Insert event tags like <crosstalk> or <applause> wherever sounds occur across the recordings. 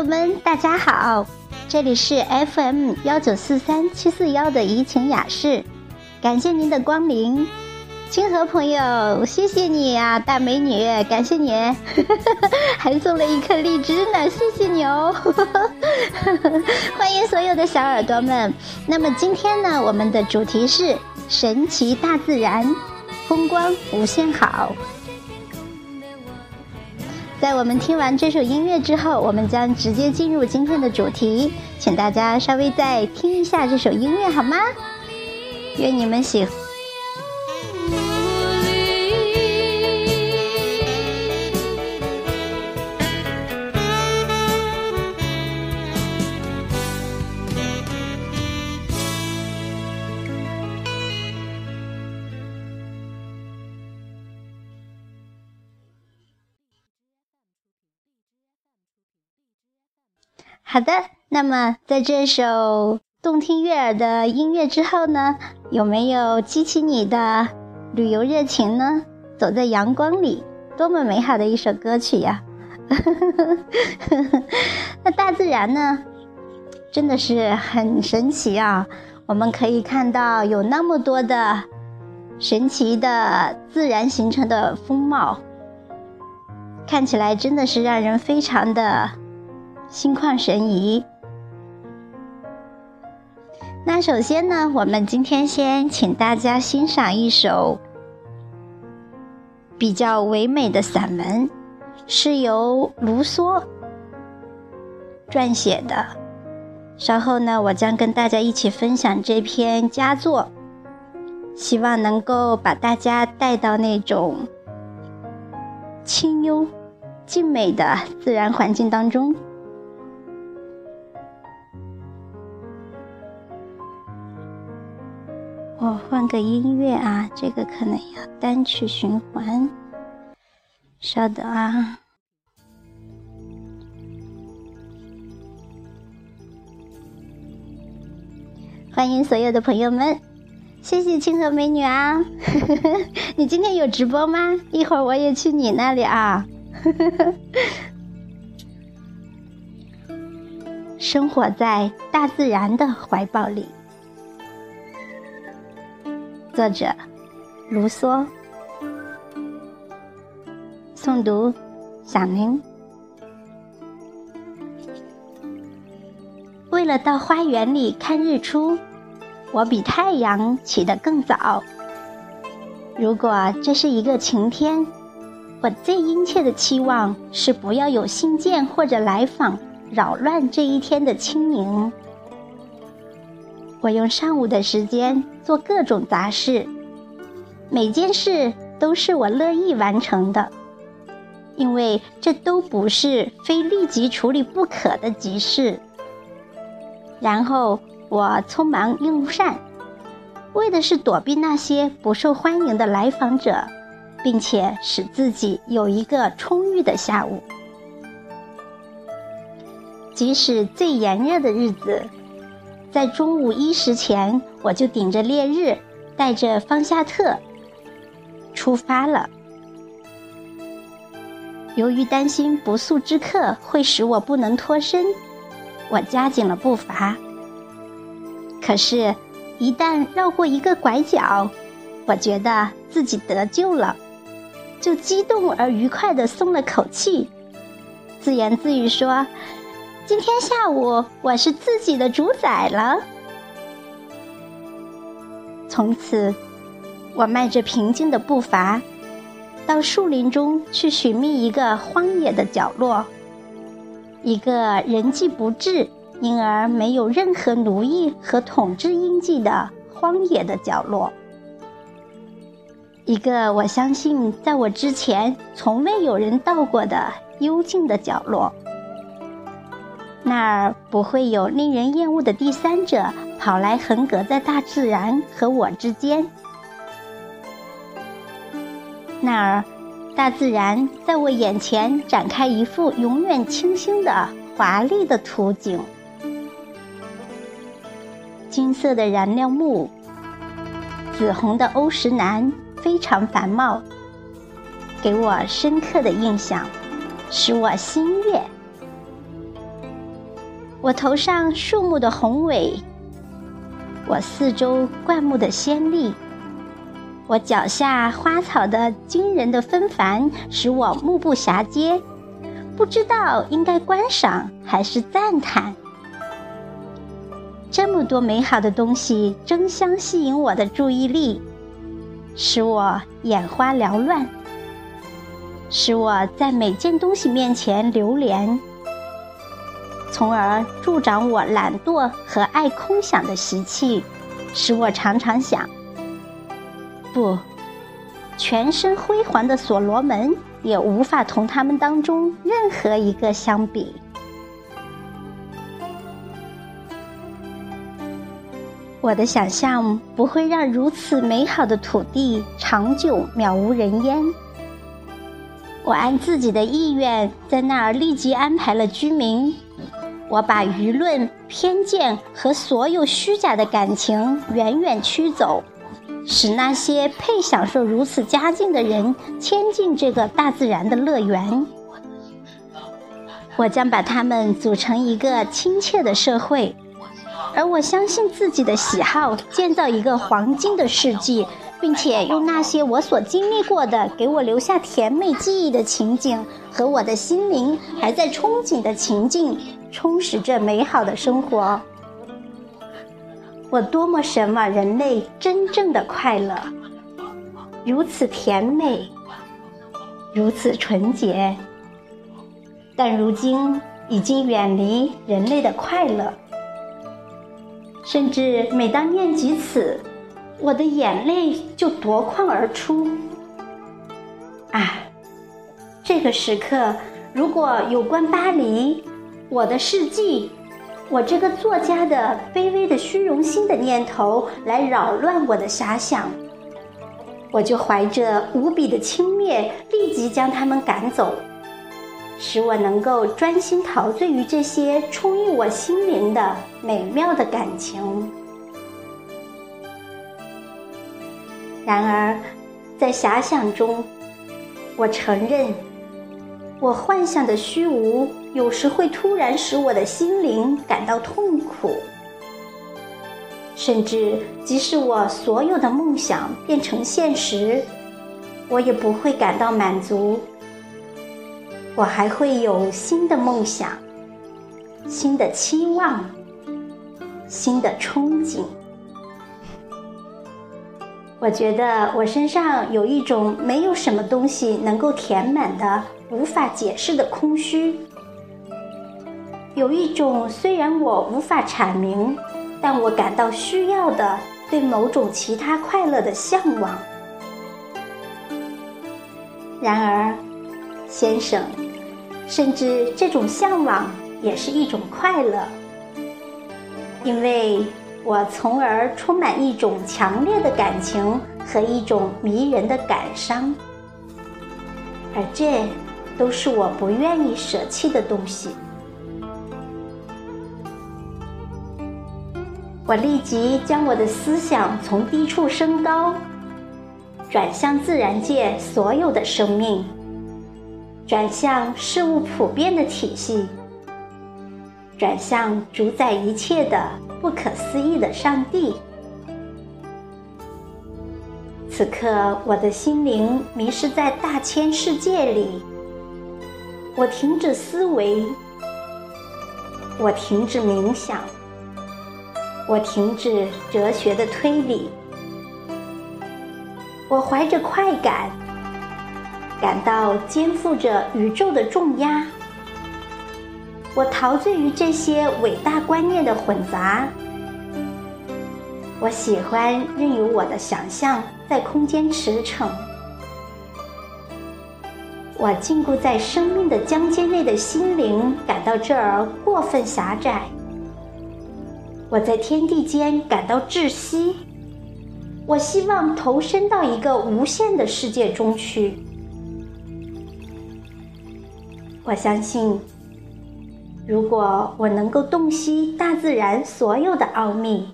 朋友们，大家好，这里是 FM 幺九四三七四幺的怡情雅室，感谢您的光临。清河朋友，谢谢你啊，大美女，感谢你，<laughs> 还送了一颗荔枝呢，谢谢你哦。<laughs> 欢迎所有的小耳朵们。那么今天呢，我们的主题是神奇大自然，风光无限好。在我们听完这首音乐之后，我们将直接进入今天的主题，请大家稍微再听一下这首音乐好吗？愿你们喜。好的，那么在这首动听悦耳的音乐之后呢，有没有激起你的旅游热情呢？走在阳光里，多么美好的一首歌曲呀！<laughs> 那大自然呢，真的是很神奇啊！我们可以看到有那么多的神奇的自然形成的风貌，看起来真的是让人非常的。心旷神怡。那首先呢，我们今天先请大家欣赏一首比较唯美的散文，是由卢梭撰写的。稍后呢，我将跟大家一起分享这篇佳作，希望能够把大家带到那种清幽、静美的自然环境当中。我换个音乐啊，这个可能要单曲循环。稍等啊，欢迎所有的朋友们，谢谢清河美女啊！<laughs> 你今天有直播吗？一会儿我也去你那里啊！<laughs> 生活在大自然的怀抱里。作者：卢梭。诵读：小宁。为了到花园里看日出，我比太阳起得更早。如果这是一个晴天，我最殷切的期望是不要有信件或者来访扰乱这一天的清宁。我用上午的时间做各种杂事，每件事都是我乐意完成的，因为这都不是非立即处理不可的急事。然后我匆忙用膳，为的是躲避那些不受欢迎的来访者，并且使自己有一个充裕的下午。即使最炎热的日子。在中午一时前，我就顶着烈日，带着方夏特出发了。由于担心不速之客会使我不能脱身，我加紧了步伐。可是，一旦绕过一个拐角，我觉得自己得救了，就激动而愉快地松了口气，自言自语说。今天下午我是自己的主宰了。从此，我迈着平静的步伐，到树林中去寻觅一个荒野的角落，一个人迹不至，因而没有任何奴役和统治印记的荒野的角落，一个我相信在我之前从未有人到过的幽静的角落。那儿不会有令人厌恶的第三者跑来横隔在大自然和我之间。那儿，大自然在我眼前展开一幅永远清新的华丽的图景。金色的燃料木，紫红的欧石楠非常繁茂，给我深刻的印象，使我心悦。我头上树木的宏伟，我四周灌木的鲜丽，我脚下花草的惊人的纷繁，使我目不暇接，不知道应该观赏还是赞叹。这么多美好的东西争相吸引我的注意力，使我眼花缭乱，使我在每件东西面前流连，从而助长我懒惰和爱空想的习气，使我常常想：不，全身辉煌的所罗门也无法同他们当中任何一个相比。我的想象不会让如此美好的土地长久渺无人烟。我按自己的意愿在那儿立即安排了居民。我把舆论、偏见和所有虚假的感情远远驱走，使那些配享受如此佳境的人迁进这个大自然的乐园。我将把他们组成一个亲切的社会。而我相信自己的喜好，建造一个黄金的世纪，并且用那些我所经历过的、给我留下甜美记忆的情景和我的心灵还在憧憬的情境，充实着美好的生活。我多么神往人类真正的快乐，如此甜美，如此纯洁，但如今已经远离人类的快乐。甚至每当念及此，我的眼泪就夺眶而出。啊，这个时刻，如果有关巴黎，我的事迹，我这个作家的卑微的虚荣心的念头来扰乱我的遐想，我就怀着无比的轻蔑，立即将他们赶走。使我能够专心陶醉于这些充溢我心灵的美妙的感情。然而，在遐想中，我承认，我幻想的虚无有时会突然使我的心灵感到痛苦，甚至即使我所有的梦想变成现实，我也不会感到满足。我还会有新的梦想、新的期望、新的憧憬。我觉得我身上有一种没有什么东西能够填满的、无法解释的空虚，有一种虽然我无法阐明，但我感到需要的对某种其他快乐的向往。然而。先生，甚至这种向往也是一种快乐，因为我从而充满一种强烈的感情和一种迷人的感伤，而这都是我不愿意舍弃的东西。我立即将我的思想从低处升高，转向自然界所有的生命。转向事物普遍的体系，转向主宰一切的不可思议的上帝。此刻，我的心灵迷失在大千世界里。我停止思维，我停止冥想，我停止哲学的推理。我怀着快感。感到肩负着宇宙的重压，我陶醉于这些伟大观念的混杂。我喜欢任由我的想象在空间驰骋。我禁锢在生命的疆界内的心灵感到这儿过分狭窄。我在天地间感到窒息。我希望投身到一个无限的世界中去。我相信，如果我能够洞悉大自然所有的奥秘，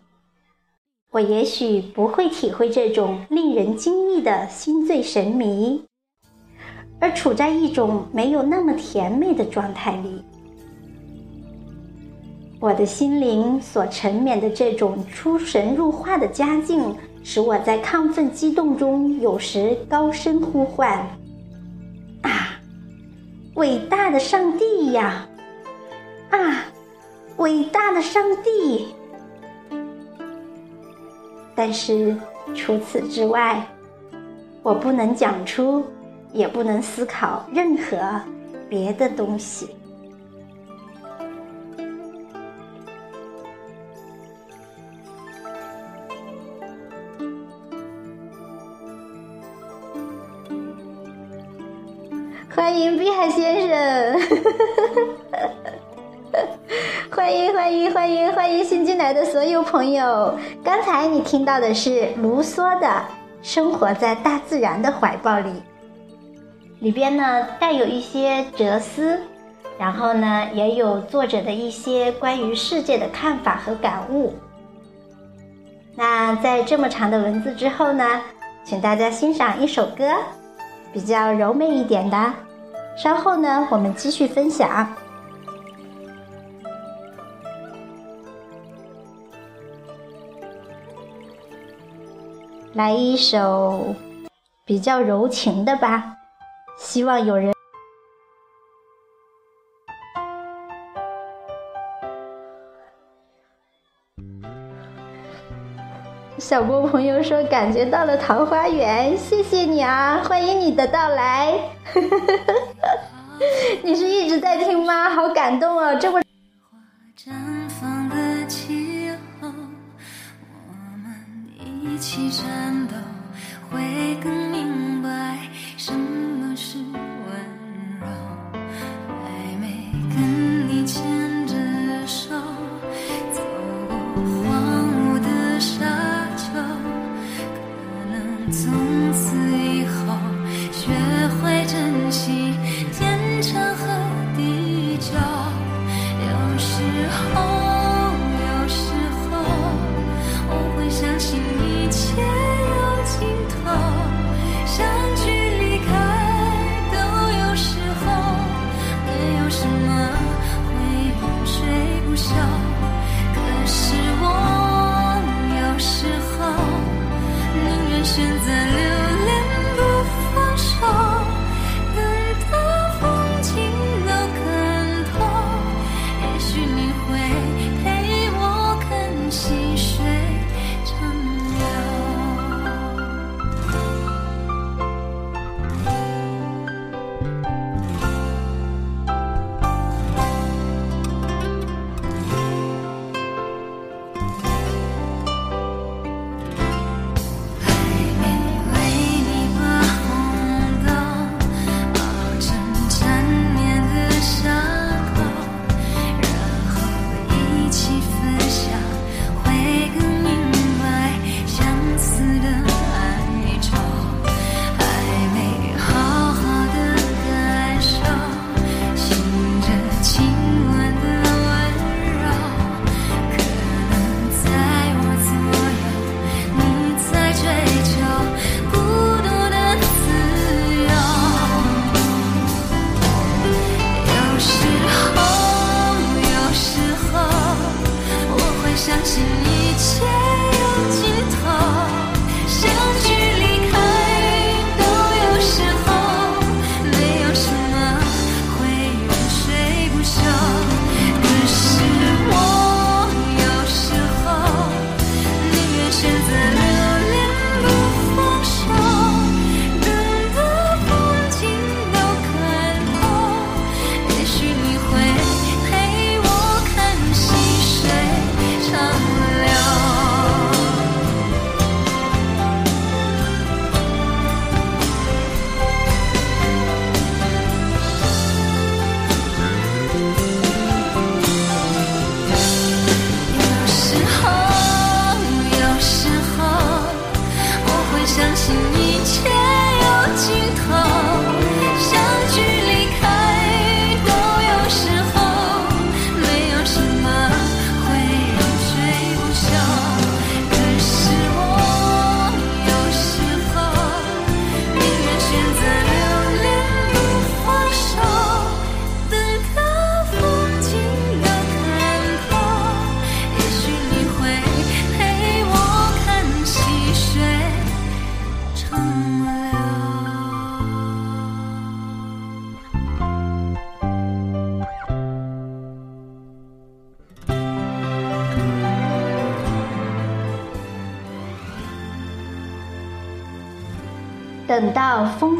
我也许不会体会这种令人惊异的心醉神迷，而处在一种没有那么甜美的状态里。我的心灵所沉湎的这种出神入化的佳境，使我在亢奋激动中有时高声呼唤：“啊，伟大的上帝呀！啊，伟大的上帝！”但是除此之外，我不能讲出，也不能思考任何别的东西。欢迎碧海先生，<laughs> 欢迎欢迎欢迎欢迎新进来的所有朋友。刚才你听到的是卢梭的《生活在大自然的怀抱里》，里边呢带有一些哲思，然后呢也有作者的一些关于世界的看法和感悟。那在这么长的文字之后呢，请大家欣赏一首歌，比较柔美一点的。稍后呢，我们继续分享。来一首比较柔情的吧，希望有人。小波朋友说感觉到了桃花源，谢谢你啊，欢迎你的到来，呵呵呵呵呵。你是一直在听吗？好感动哦，这会。我们一起颤抖，会更明白什么是温柔。还没跟你牵着手走过。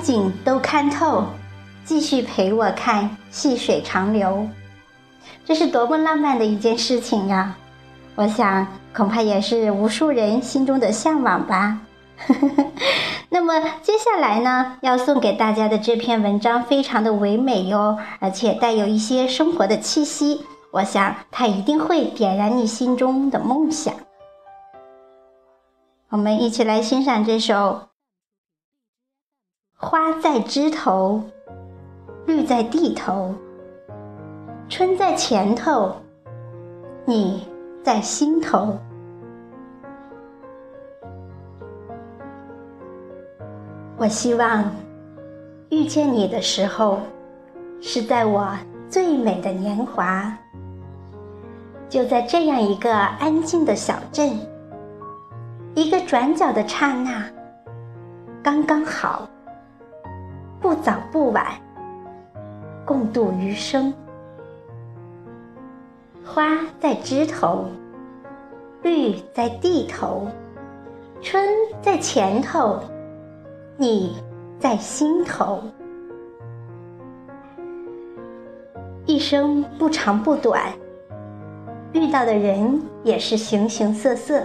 景都看透，继续陪我看细水长流。这是多么浪漫的一件事情呀！我想，恐怕也是无数人心中的向往吧。<laughs> 那么接下来呢，要送给大家的这篇文章非常的唯美哟，而且带有一些生活的气息。我想，它一定会点燃你心中的梦想。我们一起来欣赏这首《花在枝头，绿在地头》。春在前头，你在心头。我希望遇见你的时候，是在我最美的年华。就在这样一个安静的小镇，一个转角的刹那，刚刚好，不早不晚，共度余生。花在枝头，绿在地头，春在前头，你在心头。一生不长不短，遇到的人也是形形色色，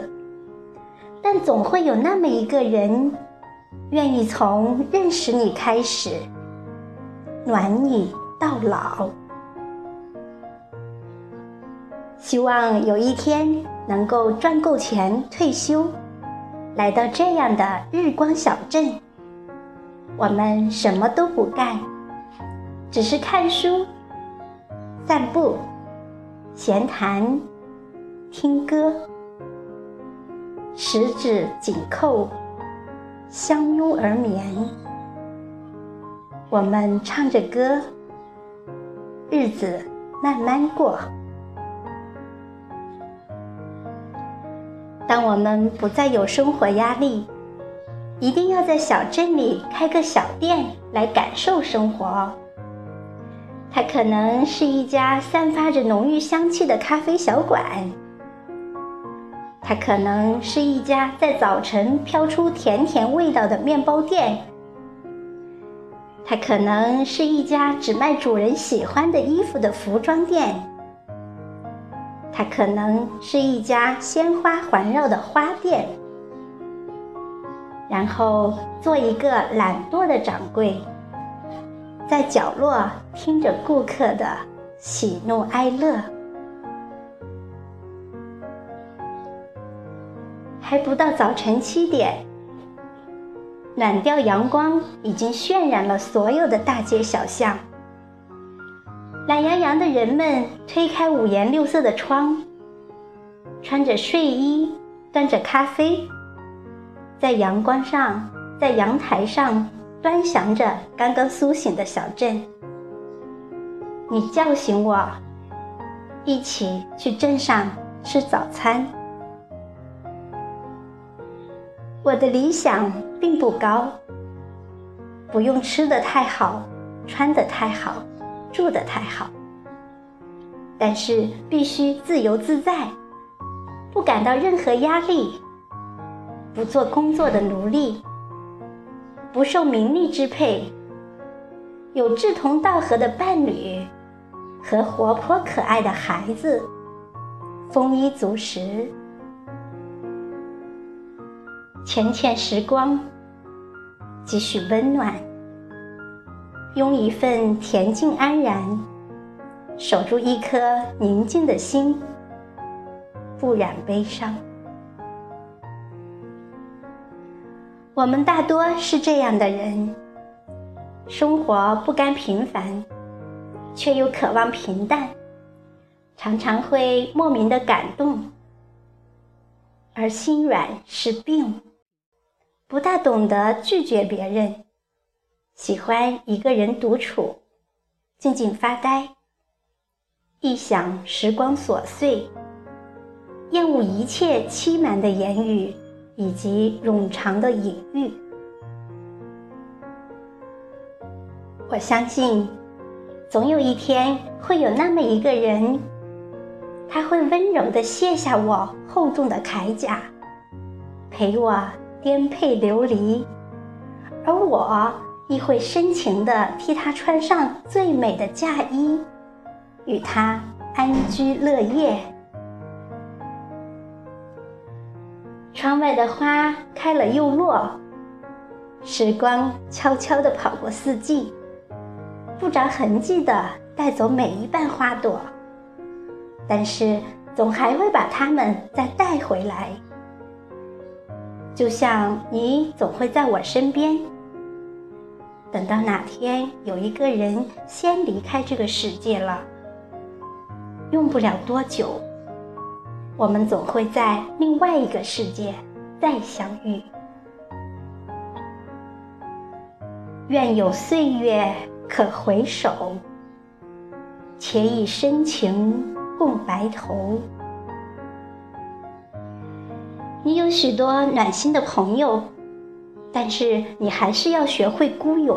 但总会有那么一个人，愿意从认识你开始，暖你到老。希望有一天能够赚够钱退休，来到这样的日光小镇。我们什么都不干，只是看书、散步、闲谈、听歌，十指紧扣，相拥而眠。我们唱着歌，日子慢慢过。当我们不再有生活压力，一定要在小镇里开个小店来感受生活。它可能是一家散发着浓郁香气的咖啡小馆，它可能是一家在早晨飘出甜甜味道的面包店，它可能是一家只卖主人喜欢的衣服的服装店。它可能是一家鲜花环绕的花店，然后做一个懒惰的掌柜，在角落听着顾客的喜怒哀乐。还不到早晨七点，暖调阳光已经渲染了所有的大街小巷。懒洋洋的人们推开五颜六色的窗，穿着睡衣，端着咖啡，在阳光上，在阳台上端详着刚刚苏醒的小镇。你叫醒我，一起去镇上吃早餐。我的理想并不高，不用吃的太好，穿的太好。住的太好，但是必须自由自在，不感到任何压力，不做工作的奴隶，不受名利支配，有志同道合的伴侣和活泼可爱的孩子，丰衣足食，浅浅时光，几许温暖。拥一份恬静安然，守住一颗宁静的心，不染悲伤。我们大多是这样的人，生活不甘平凡，却又渴望平淡，常常会莫名的感动，而心软是病，不大懂得拒绝别人。喜欢一个人独处，静静发呆，一想时光琐碎，厌恶一切欺瞒的言语以及冗长的隐喻。我相信，总有一天会有那么一个人，他会温柔地卸下我厚重的铠甲，陪我颠沛流离。而我亦会深情地替他穿上最美的嫁衣，与他安居乐业。窗外的花开了又落，时光悄悄地跑过四季，不着痕迹地带走每一瓣花朵，但是总还会把它们再带回来。就像你总会在我身边，等到哪天有一个人先离开这个世界了，用不了多久。我们总会在另外一个世界再相遇。愿有岁月可回首，且以深情共白头。你有许多暖心的朋友，但是你还是要学会孤勇，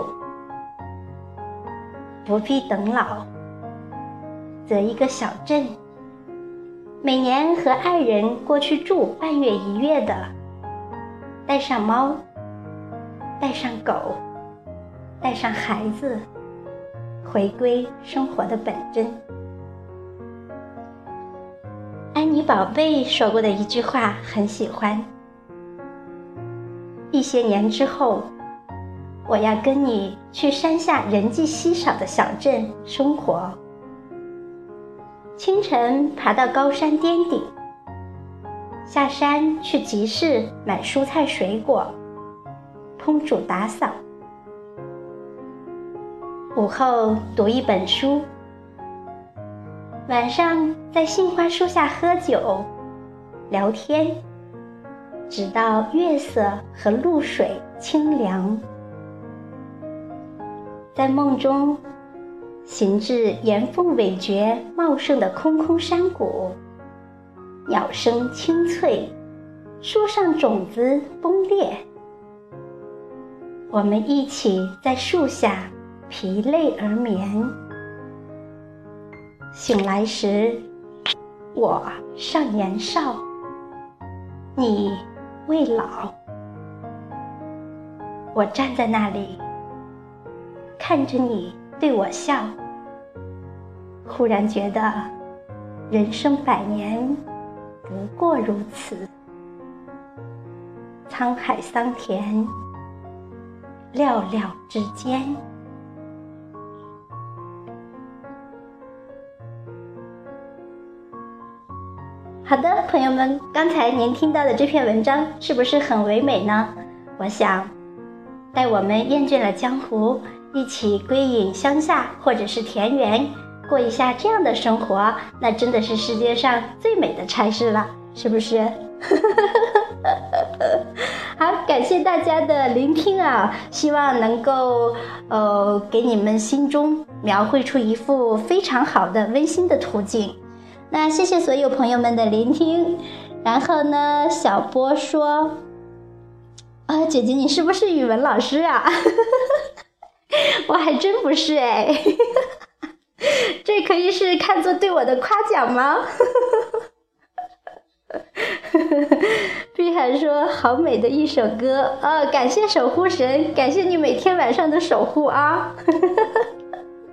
不必等老，择一个小镇。每年和爱人过去住半月一月的，带上猫，带上狗，带上孩子，回归生活的本真。安妮宝贝说过的一句话很喜欢：一些年之后，我要跟你去山下人迹稀少的小镇生活。清晨爬到高山巅顶，下山去集市买蔬菜水果，烹煮打扫。午后读一本书，晚上在杏花树下喝酒、聊天，直到月色和露水清凉，在梦中。行至岩缝尾绝茂盛的空空山谷，鸟声清脆，树上种子崩裂。我们一起在树下疲累而眠。醒来时，我尚年少，你未老。我站在那里，看着你。对我笑，忽然觉得人生百年不过如此，沧海桑田，寥寥之间。好的，朋友们，刚才您听到的这篇文章是不是很唯美呢？我想，待我们厌倦了江湖。一起归隐乡下，或者是田园，过一下这样的生活，那真的是世界上最美的差事了，是不是？<laughs> 好，感谢大家的聆听啊！希望能够呃给你们心中描绘出一幅非常好的温馨的图景。那谢谢所有朋友们的聆听。然后呢，小波说：“啊，姐姐，你是不是语文老师啊？” <laughs> 我还真不是哎，<laughs> 这可以是看作对我的夸奖吗？<laughs> 碧海说：“好美的一首歌啊！感谢守护神，感谢你每天晚上的守护啊！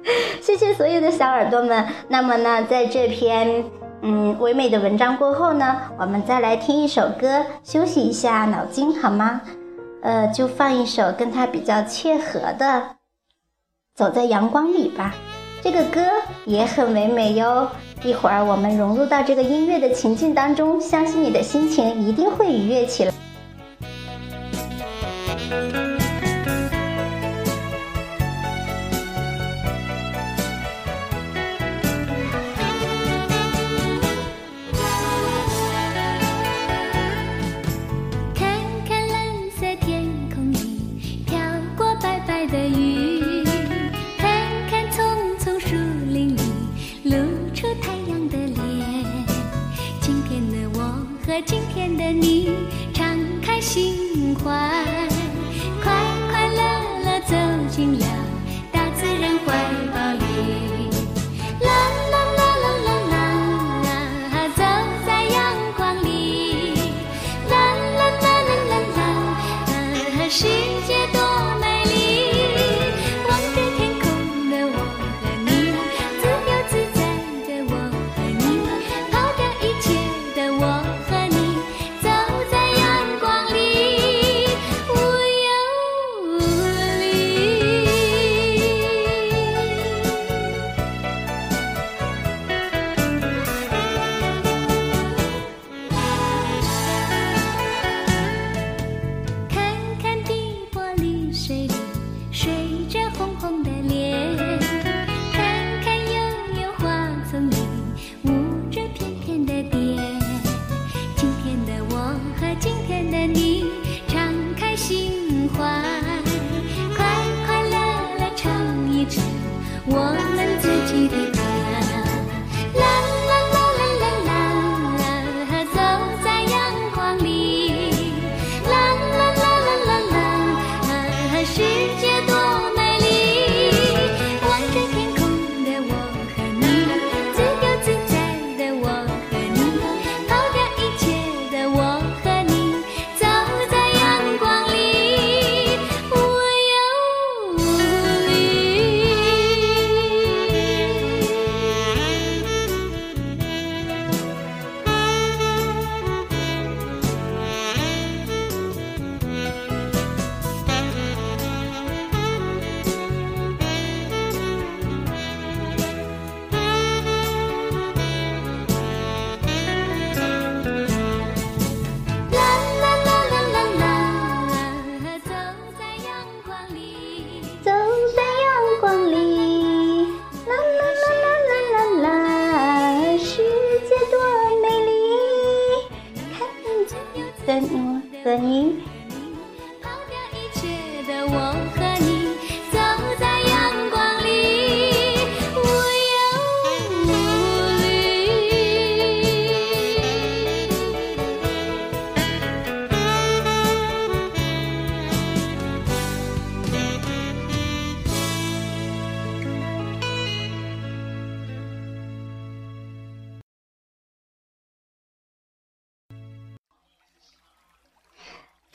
<laughs> 谢谢所有的小耳朵们。那么呢，在这篇嗯唯美的文章过后呢，我们再来听一首歌，休息一下脑筋好吗？呃，就放一首跟它比较切合的。走在阳光里吧，这个歌也很唯美哟。一会儿我们融入到这个音乐的情境当中，相信你的心情一定会愉悦起来。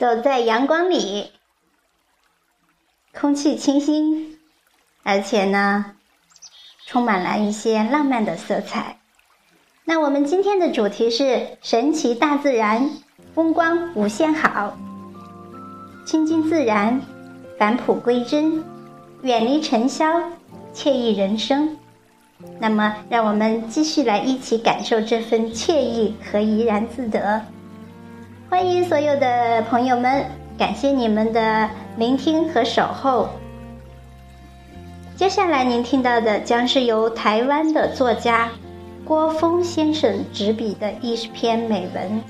走在阳光里，空气清新，而且呢，充满了一些浪漫的色彩。那我们今天的主题是神奇大自然，风光无限好，亲近自然，返璞归真，远离尘嚣，惬意人生。那么，让我们继续来一起感受这份惬意和怡然自得。欢迎所有的朋友们，感谢你们的聆听和守候。接下来您听到的将是由台湾的作家郭峰先生执笔的一篇美文。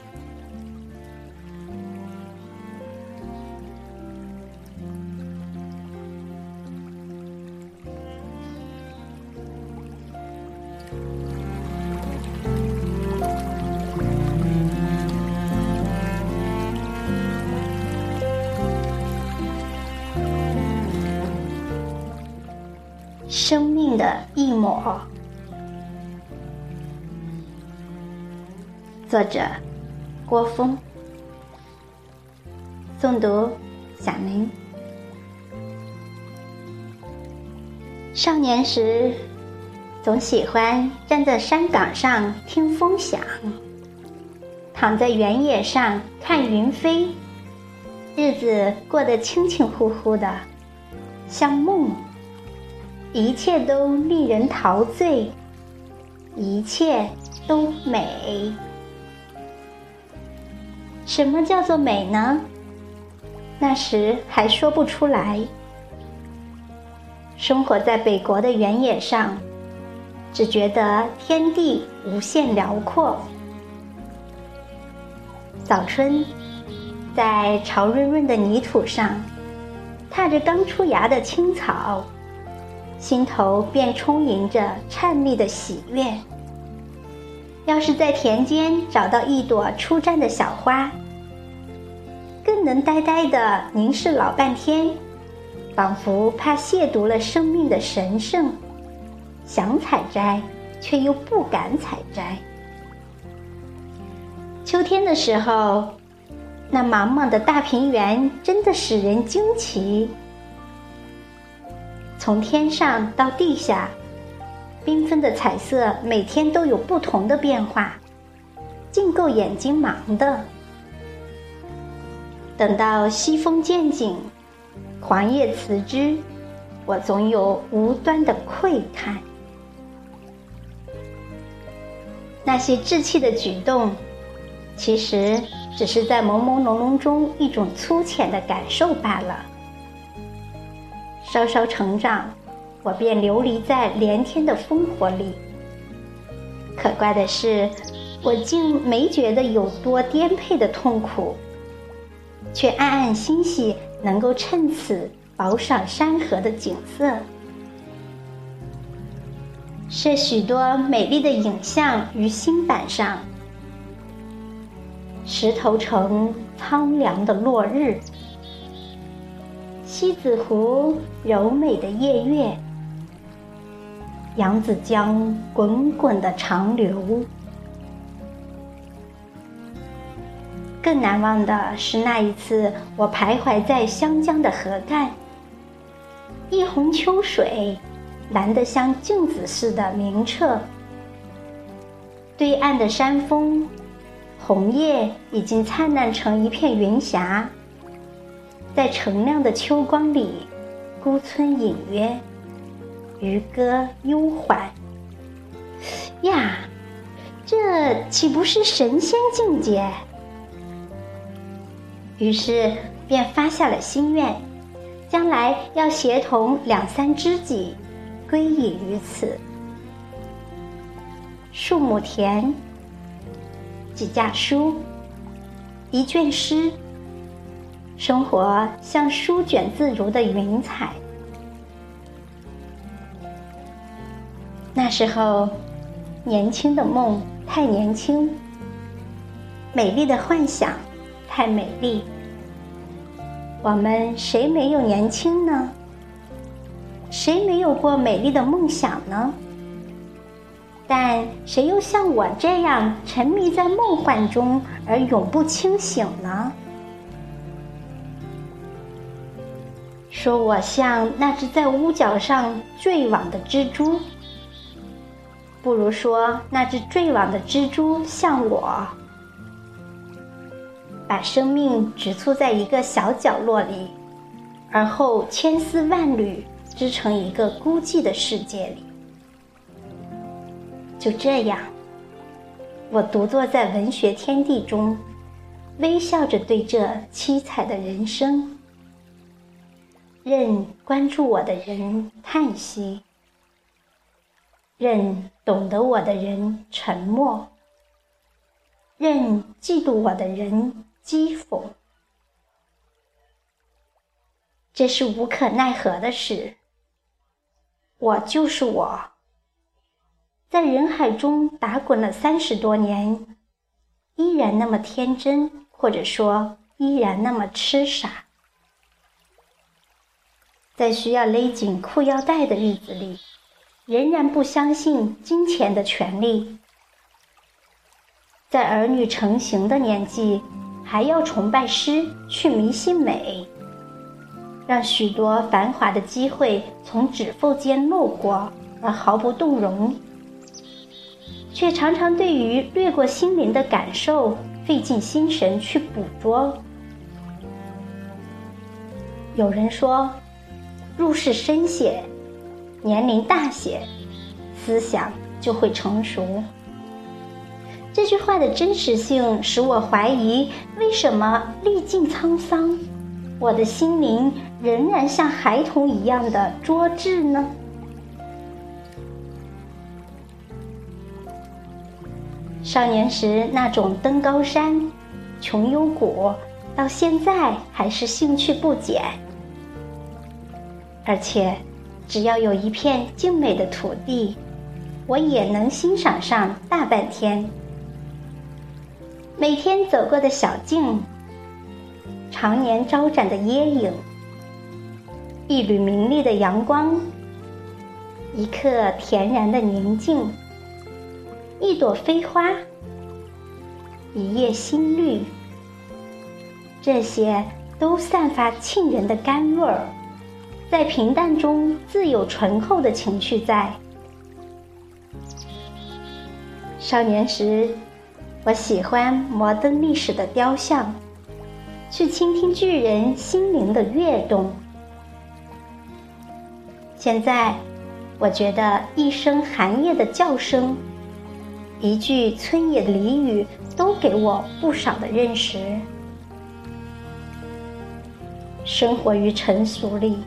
作者郭峰，诵读小明。少年时，总喜欢站在山岗上听风响，躺在原野上看云飞，日子过得清清乎乎的，像梦。一切都令人陶醉，一切都美。什么叫做美呢？那时还说不出来。生活在北国的原野上，只觉得天地无限辽阔。早春，在潮润润的泥土上，踏着刚出芽的青草。心头便充盈着颤栗的喜悦。要是在田间找到一朵初绽的小花，更能呆呆的凝视老半天，仿佛怕亵渎了生命的神圣，想采摘却又不敢采摘。秋天的时候，那茫茫的大平原真的使人惊奇。从天上到地下，缤纷的彩色每天都有不同的变化，尽够眼睛忙的。等到西风渐紧，黄叶辞枝，我总有无端的喟叹。那些稚气的举动，其实只是在朦朦胧胧中一种粗浅的感受罢了。稍稍成长，我便流离在连天的烽火里。可怪的是，我竟没觉得有多颠沛的痛苦，却暗暗欣喜能够趁此饱赏山河的景色，设许多美丽的影像于新板上。石头城苍凉的落日。西子湖柔美的夜月，扬子江滚滚的长流。更难忘的是那一次，我徘徊在湘江的河岸，一泓秋水，蓝得像镜子似的明澈。对岸的山峰，红叶已经灿烂成一片云霞。在澄亮的秋光里，孤村隐约，渔歌悠缓。呀，这岂不是神仙境界？于是便发下了心愿，将来要协同两三知己，归隐于此。数亩田，几架书，一卷诗。生活像舒卷自如的云彩。那时候，年轻的梦太年轻，美丽的幻想太美丽。我们谁没有年轻呢？谁没有过美丽的梦想呢？但谁又像我这样沉迷在梦幻中而永不清醒呢？说我像那只在屋角上坠网的蜘蛛，不如说那只坠网的蜘蛛像我，把生命只簇在一个小角落里，而后千丝万缕织成一个孤寂的世界里。就这样，我独坐在文学天地中，微笑着对这七彩的人生，任关注我的人叹息，任懂得我的人沉默，任嫉妒我的人讥讽。这是无可奈何的事。我就是我。在人海中打滚了三十多年，依然那么天真，或者说依然那么痴傻。在需要勒紧裤腰带的日子里，仍然不相信金钱的权利。在儿女成型的年纪，还要崇拜诗，去迷信美，让许多繁华的机会从指缝间漏过，而毫不动容。却常常对于掠过心灵的感受费尽心神去捕捉。有人说，入世深险，年龄大些，思想就会成熟。这句话的真实性使我怀疑：为什么历尽沧桑，我的心灵仍然像孩童一样的拙智呢？少年时那种登高山、穷幽谷，到现在还是兴趣不减。而且，只要有一片静美的土地，我也能欣赏上大半天。每天走过的小径，常年招展的椰影，一缕明丽的阳光，一刻恬然的宁静。一朵飞花，一叶新绿，这些都散发沁人的甘味儿，在平淡中自有醇厚的情趣在。少年时，我喜欢摩登历史的雕像，去倾听巨人心灵的跃动。现在，我觉得一声寒夜的叫声。一句村野俚语都给我不少的认识。生活于尘俗里，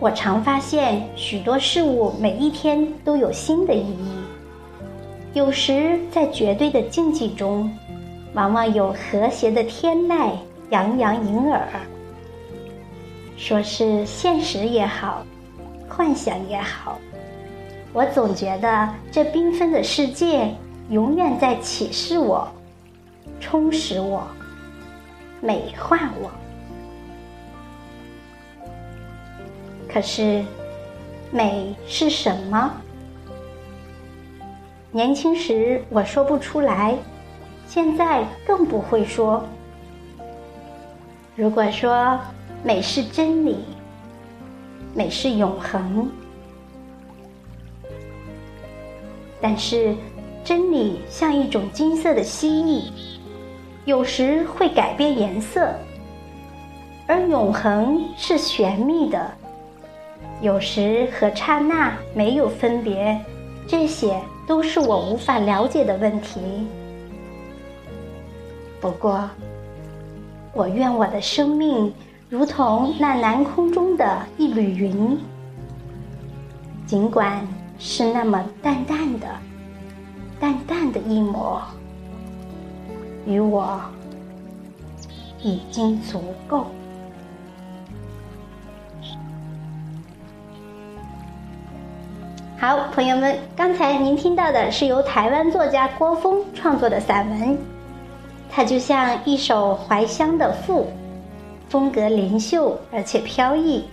我常发现许多事物每一天都有新的意义。有时在绝对的静寂中，往往有和谐的天籁洋洋盈耳。说是现实也好，幻想也好。我总觉得这缤纷的世界永远在启示我、充实我、美化我。可是，美是什么？年轻时我说不出来，现在更不会说。如果说美是真理，美是永恒。但是，真理像一种金色的蜥蜴，有时会改变颜色；而永恒是玄秘的，有时和刹那没有分别。这些都是我无法了解的问题。不过，我愿我的生命如同那南空中的一缕云，尽管。是那么淡淡的、淡淡的一抹，与我已经足够。好，朋友们，刚才您听到的是由台湾作家郭峰创作的散文，它就像一首怀乡的赋，风格灵秀而且飘逸。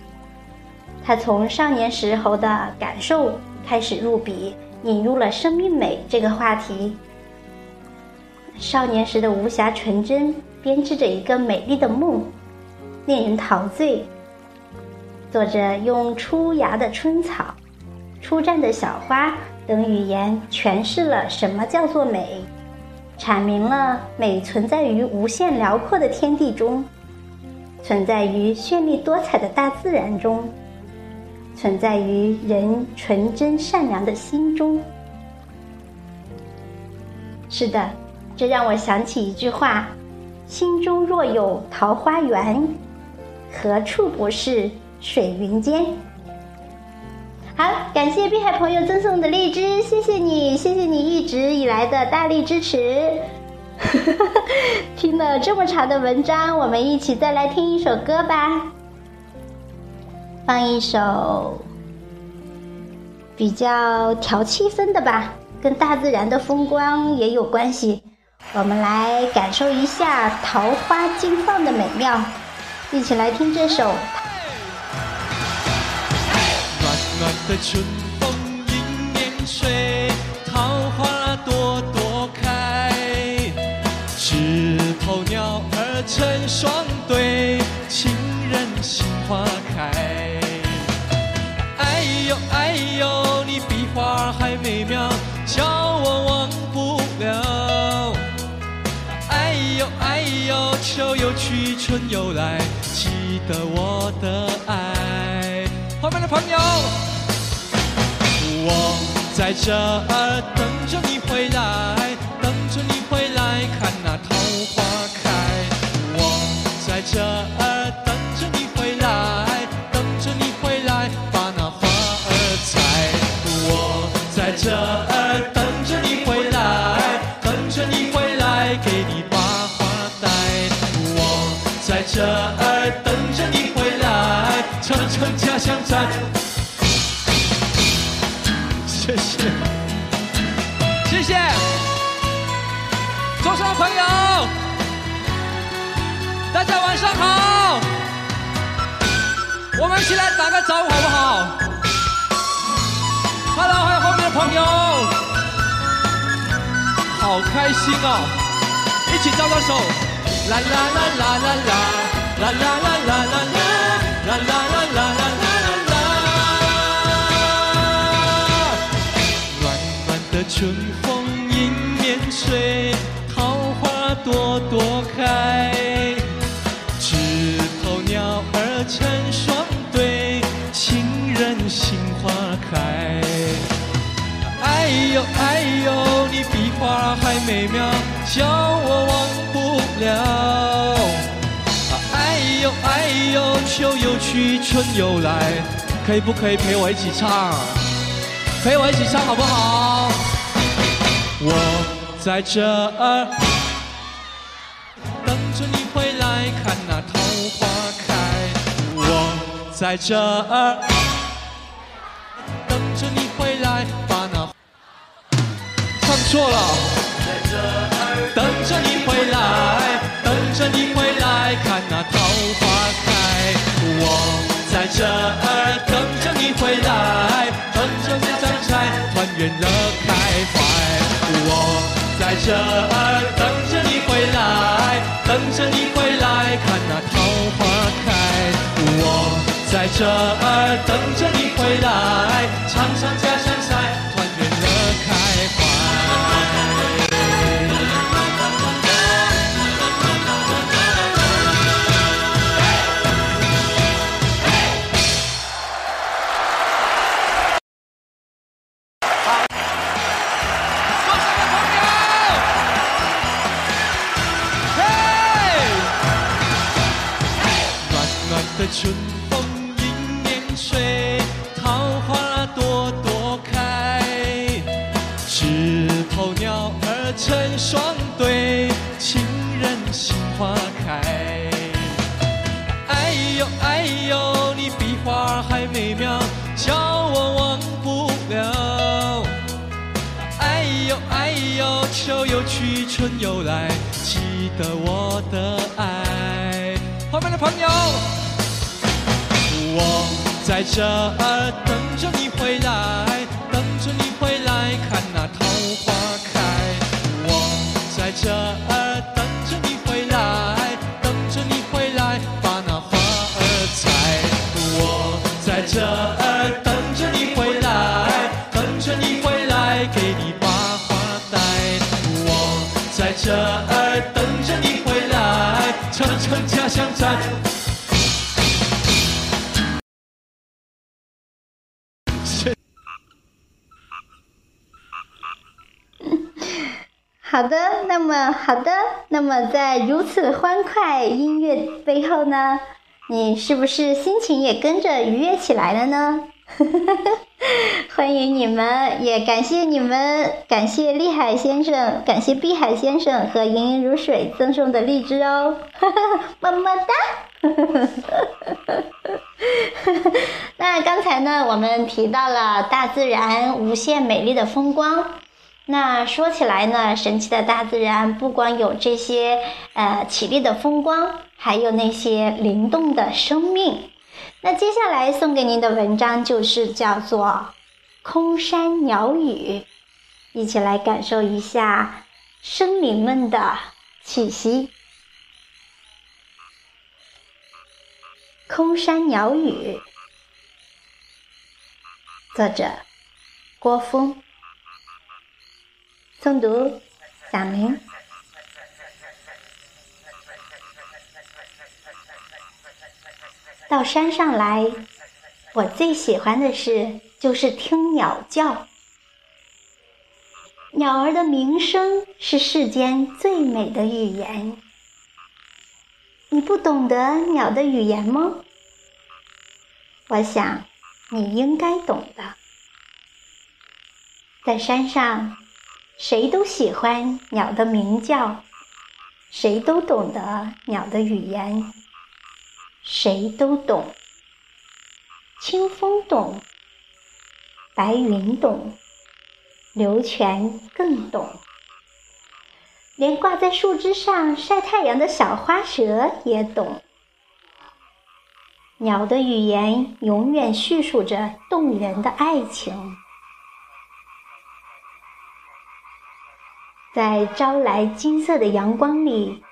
他从少年时候的感受开始入笔，引入了生命美这个话题。少年时的无暇纯真，编织着一个美丽的梦，令人陶醉。作者用初芽的春草。出绽的小花等语言诠释了什么叫做美，阐明了美存在于无限辽阔的天地中，存在于绚丽多彩的大自然中，存在于人纯真善良的心中。是的，这让我想起一句话：心中若有桃花源，何处不是水云间？好，感谢碧海朋友赠送的荔枝，谢谢你，谢谢你一直以来的大力支持。<laughs> 听了这么长的文章，我们一起再来听一首歌吧，放一首比较调气氛的吧，跟大自然的风光也有关系。我们来感受一下桃花金放的美妙，一起来听这首。暖的春风迎面吹，桃花朵朵开，枝头鸟儿成双对，情人心花开。哎呦哎呦，你比花还美妙，叫我忘不了。哎呦哎呦，秋又去春又来，记得我的爱。后面的朋友。在这儿等着你回来，等着你回来看那桃花开。我在这儿等着你回来，等着你回来把那花儿采。我在这儿等着你回来，等着你回来给你把花戴。我在这儿等着你回来，唱唱家乡菜。起来打个招呼好不好？Hello，还有后面的朋友，好开心哦，一起招招手，啦啦啦啦啦啦，啦啦啦啦啦啦，啦啦啦啦啦。春风迎面吹，桃花朵朵开，枝头鸟儿成有，你比花还美妙，叫我忘不了。哎呦哎呦，秋又去春又来，可以不可以陪我一起唱？陪我一起唱好不好？我在这儿等着你回来看那桃花开。我在这儿错了。在这儿等着你回来，等着你回来看那桃花开。我在这儿等着你回来，等着你站在团圆乐开怀。我在这儿等着你回来，等着你回来看那桃花开。我在这儿等着你回来，尝尝家乡菜，给你把花戴。我在这儿等着你回来，唱唱家乡站。<laughs> 好的，那么好的，那么在如此欢快音乐背后呢，你是不是心情也跟着愉悦起来了呢？<laughs> <laughs> 欢迎你们，也感谢你们，感谢厉海先生，感谢碧海先生和盈盈如水赠送的荔枝哦，<laughs> 么么哒。<laughs> 那刚才呢，我们提到了大自然无限美丽的风光。那说起来呢，神奇的大自然不光有这些呃绮丽的风光，还有那些灵动的生命。那接下来送给您的文章就是叫做《空山鸟语》，一起来感受一下生灵们的气息。《空山鸟语》，作者郭峰。诵读：小明。到山上来，我最喜欢的事就是听鸟叫。鸟儿的鸣声是世间最美的语言。你不懂得鸟的语言吗？我想你应该懂的。在山上。谁都喜欢鸟的鸣叫，谁都懂得鸟的语言，谁都懂。清风懂，白云懂，流泉更懂，连挂在树枝上晒太阳的小花蛇也懂。鸟的语言永远叙述着动人的爱情。在招来金色的阳光里，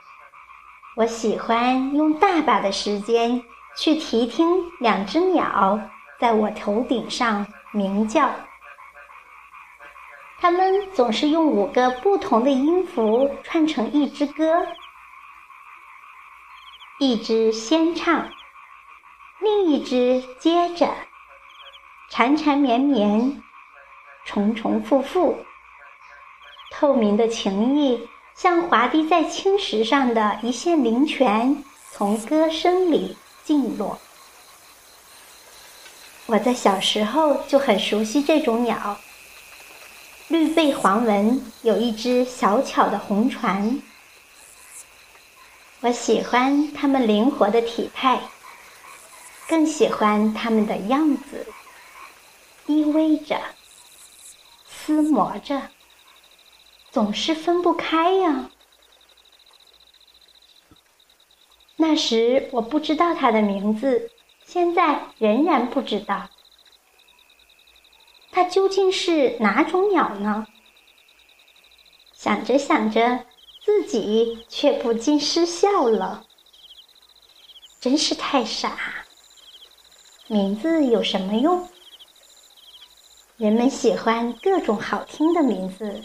我喜欢用大把的时间去提听两只鸟在我头顶上鸣叫。它们总是用五个不同的音符串成一支歌，一只先唱，另一只接着，缠缠绵绵，重重复复。透明的情意，像滑滴在青石上的一线灵泉，从歌声里静落。我在小时候就很熟悉这种鸟。绿背黄纹，有一只小巧的红船。我喜欢它们灵活的体态，更喜欢它们的样子，依偎着，厮磨着。总是分不开呀。那时我不知道它的名字，现在仍然不知道。它究竟是哪种鸟呢？想着想着，自己却不禁失笑了。真是太傻。名字有什么用？人们喜欢各种好听的名字。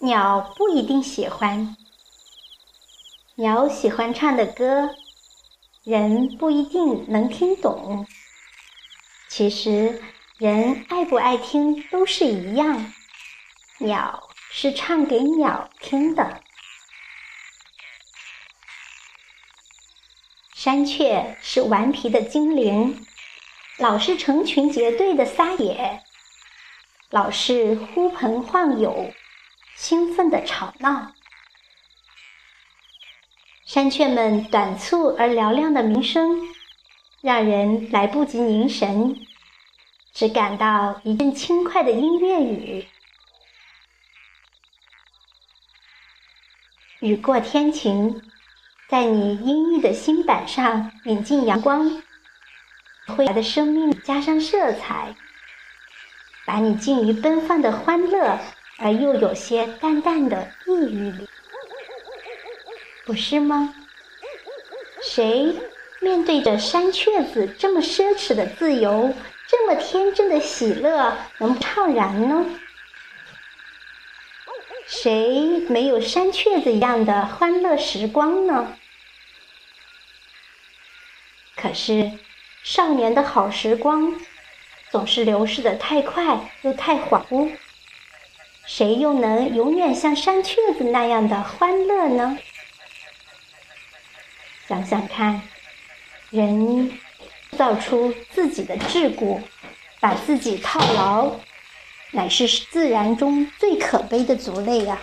鸟不一定喜欢，鸟喜欢唱的歌，人不一定能听懂。其实，人爱不爱听都是一样，鸟是唱给鸟听的。山雀是顽皮的精灵，老是成群结队的撒野，老是呼朋唤友。兴奋的吵闹，山雀们短促而嘹亮的鸣声，让人来不及凝神，只感到一阵轻快的音乐雨。雨过天晴，在你阴郁的心板上引进阳光，灰白的生命加上色彩，把你浸于奔放的欢乐而又有些淡淡的抑郁，不是吗？谁面对着山雀子这么奢侈的自由，这么天真的喜乐，能怅然呢？谁没有山雀子一样的欢乐时光呢？可是，少年的好时光总是流逝的太快又太恍惚。谁又能永远像山雀子那样的欢乐呢？想想看，人造出自己的桎梏，把自己套牢。乃是自然中最可悲的族类呀！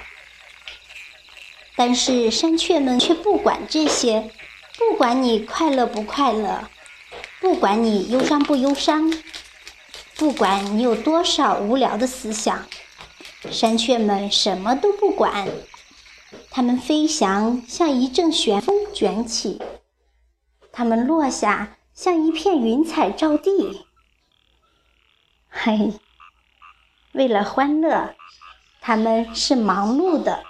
但是山雀们却不管这些，不管你快乐不快乐，不管你忧伤不忧伤，不管你有多少无聊的思想，山雀们什么都不管。它们飞翔，像一阵旋风卷起；它们落下，像一片云彩照地。嘿。为了欢乐，他们是忙碌的。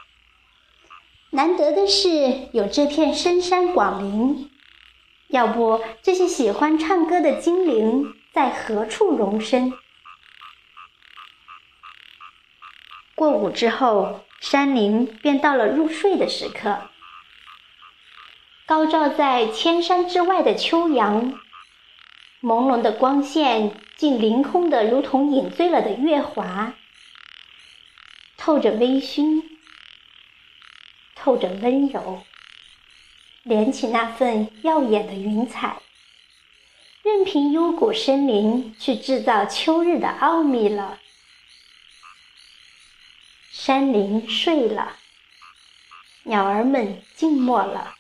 难得的是有这片深山广林，要不这些喜欢唱歌的精灵在何处容身？过午之后，山林便到了入睡的时刻。高照在千山之外的秋阳，朦胧的光线。竟凌空的，如同饮醉了的月华，透着微醺，透着温柔，连起那份耀眼的云彩，任凭幽谷森林去制造秋日的奥秘了。山林睡了，鸟儿们静默了，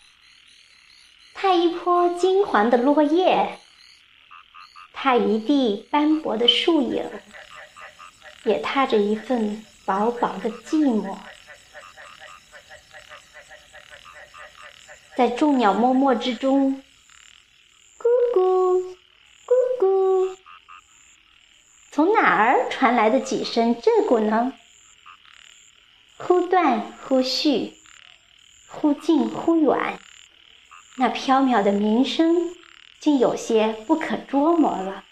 踏一坡金黄的落叶。踏一地斑驳的树影，也踏着一份薄薄的寂寞。在众鸟默默之中，咕咕咕咕，从哪儿传来的几声鹧鸪呢？忽断忽续，忽近忽远，那飘渺的鸣声。竟有些不可捉摸了。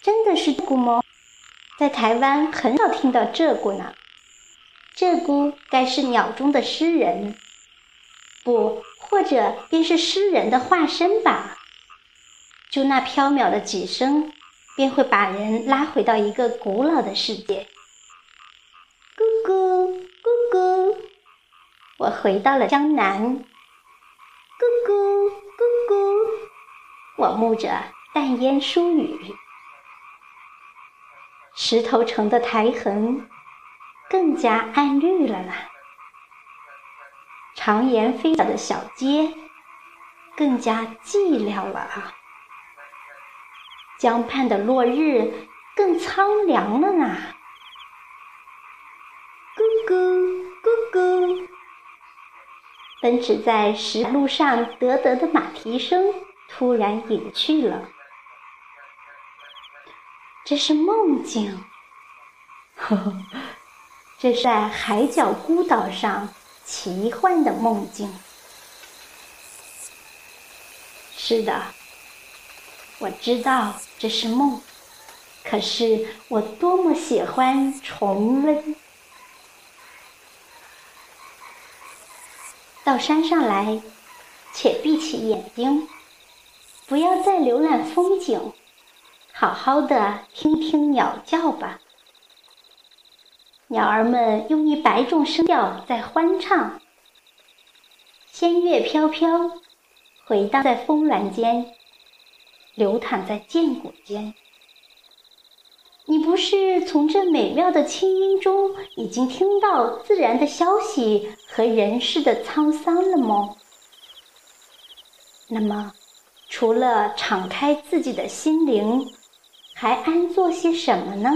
真的是鹧鸪吗？在台湾很少听到鹧鸪呢。鹧鸪该是鸟中的诗人，不，或者便是诗人的化身吧。就那缥缈的几声，便会把人拉回到一个古老的世界。咕咕咕咕，我回到了江南。咕咕咕咕。我沐着淡烟疏雨，石头城的苔痕更加暗绿了啦。长檐飞鸟的小街更加寂寥了啊。江畔的落日更苍凉了呢。奔驰在石路上得得的马蹄声。突然隐去了，这是梦境。呵呵，这是在海角孤岛上奇幻的梦境。是的，我知道这是梦，可是我多么喜欢重温。到山上来，且闭起眼睛。不要再浏览风景，好好的听听鸟叫吧。鸟儿们用一百种声调在欢唱，仙乐飘飘，回荡在峰峦间，流淌在涧谷间。你不是从这美妙的清音中已经听到自然的消息和人世的沧桑了吗？那么。除了敞开自己的心灵，还安做些什么呢？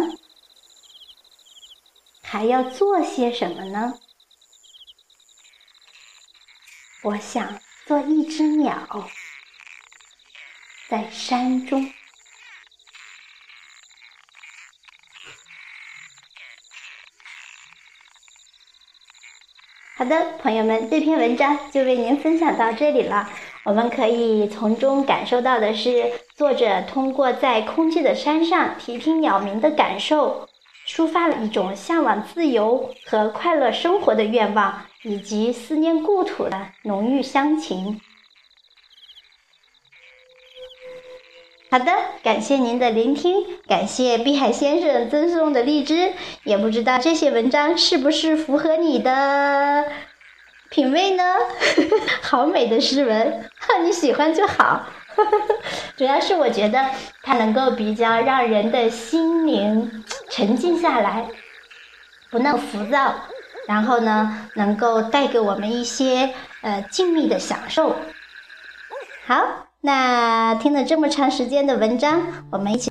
还要做些什么呢？我想做一只鸟，在山中。好的，朋友们，这篇文章就为您分享到这里了。我们可以从中感受到的是，作者通过在空寂的山上听听鸟鸣的感受，抒发了一种向往自由和快乐生活的愿望，以及思念故土的浓郁乡情。好的，感谢您的聆听，感谢碧海先生赠送的荔枝。也不知道这些文章是不是符合你的品味呢？<laughs> 好美的诗文，你喜欢就好。<laughs> 主要是我觉得它能够比较让人的心灵沉静下来，不那么浮躁，然后呢，能够带给我们一些呃静谧的享受。好。那听了这么长时间的文章，我们一起。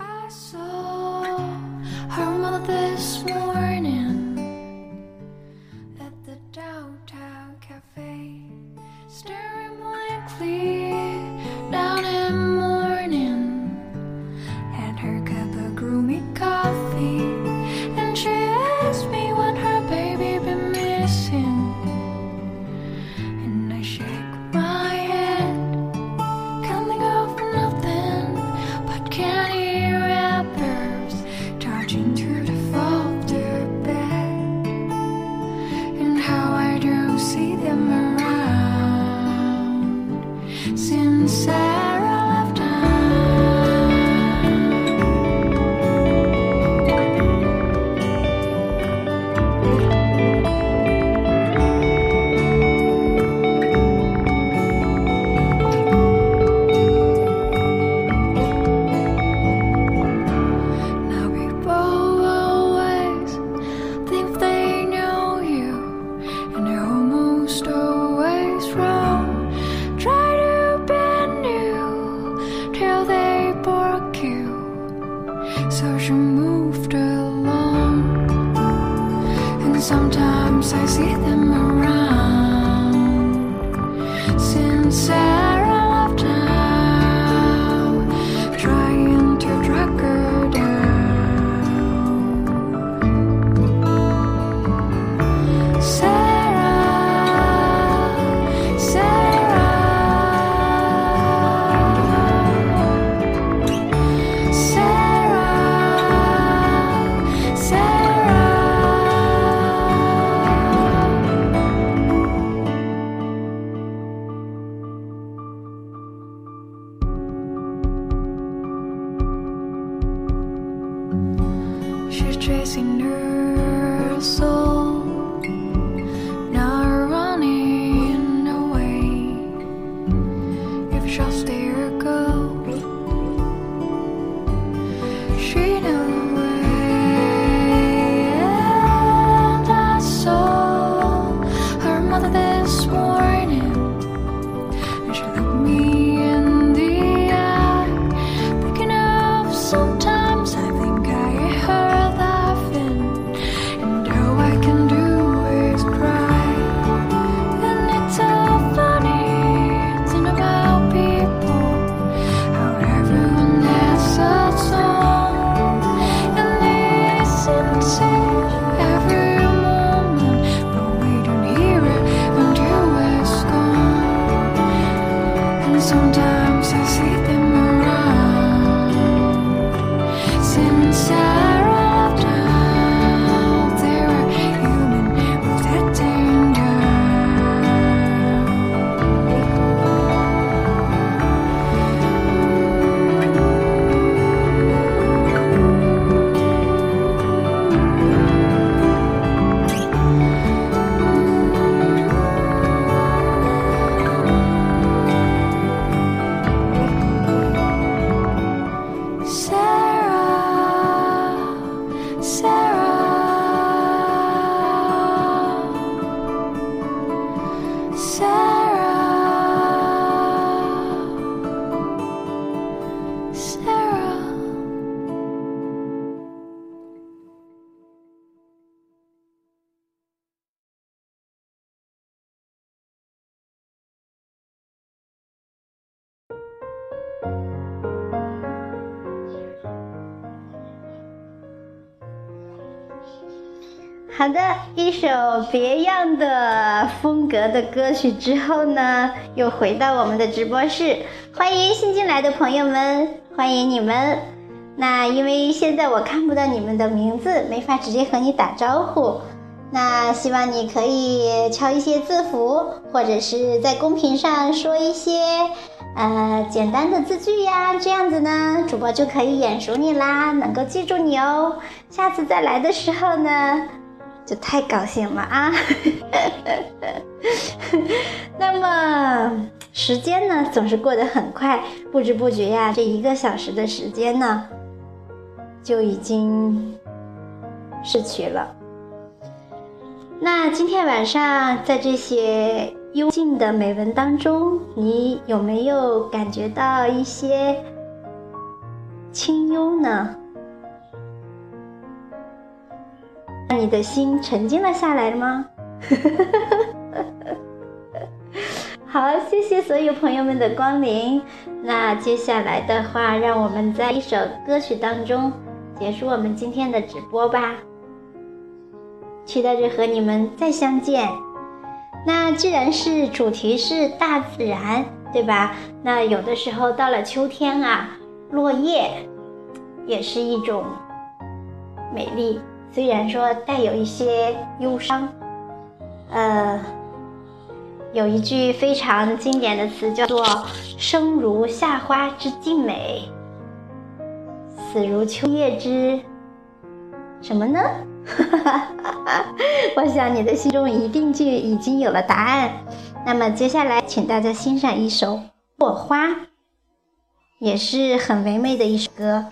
好的，一首别样的风格的歌曲之后呢，又回到我们的直播室，欢迎新进来的朋友们，欢迎你们。那因为现在我看不到你们的名字，没法直接和你打招呼。那希望你可以敲一些字符，或者是在公屏上说一些呃简单的字句呀，这样子呢，主播就可以眼熟你啦，能够记住你哦。下次再来的时候呢。就太高兴了啊！<laughs> 那么时间呢，总是过得很快，不知不觉呀，这一个小时的时间呢，就已经逝去了。那今天晚上在这些幽静的美文当中，你有没有感觉到一些清幽呢？让你的心沉静了下来吗？<laughs> 好，谢谢所有朋友们的光临。那接下来的话，让我们在一首歌曲当中结束我们今天的直播吧。期待着和你们再相见。那既然是主题是大自然，对吧？那有的时候到了秋天啊，落叶也是一种美丽。虽然说带有一些忧伤，呃，有一句非常经典的词叫做“生如夏花之静美，死如秋叶之什么呢？” <laughs> 我想你的心中一定就已经有了答案。那么接下来，请大家欣赏一首《落花》，也是很唯美的一首歌。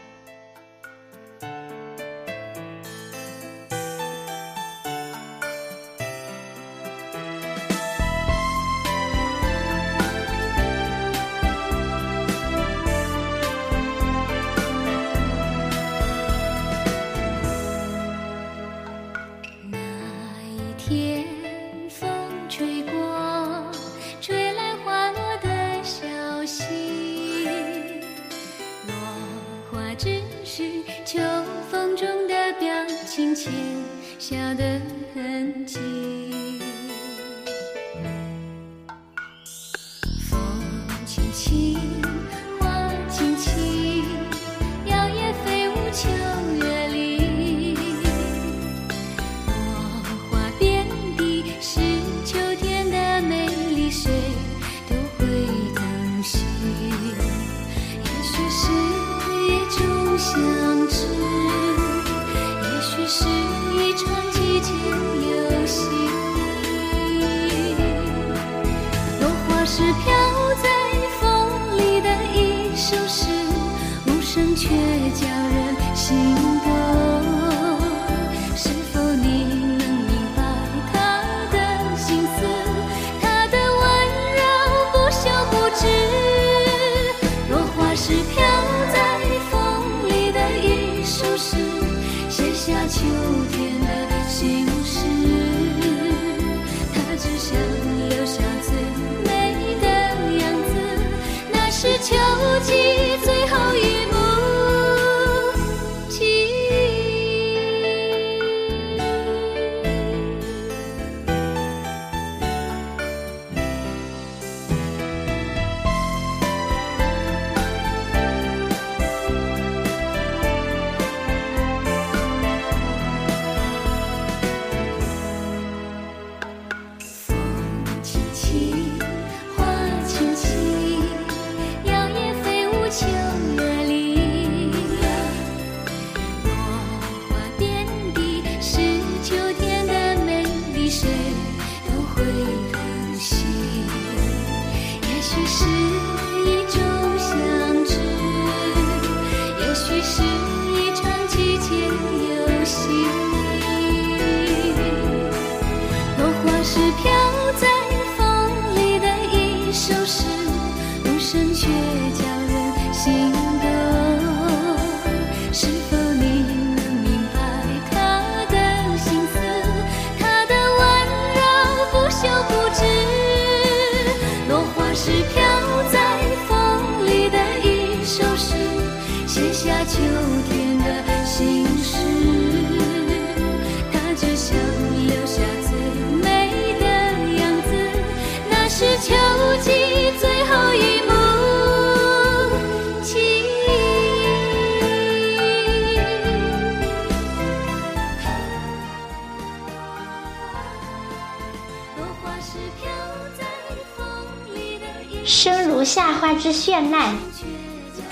绚烂，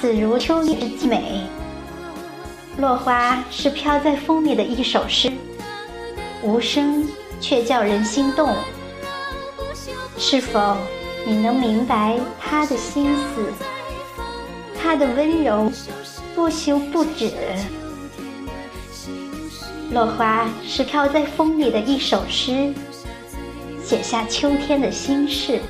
自如秋叶之美。落花是飘在风里的一首诗，无声却叫人心动。是否你能明白他的心思？他的温柔不休不止。落花是飘在风里的一首诗，写下秋天的心事。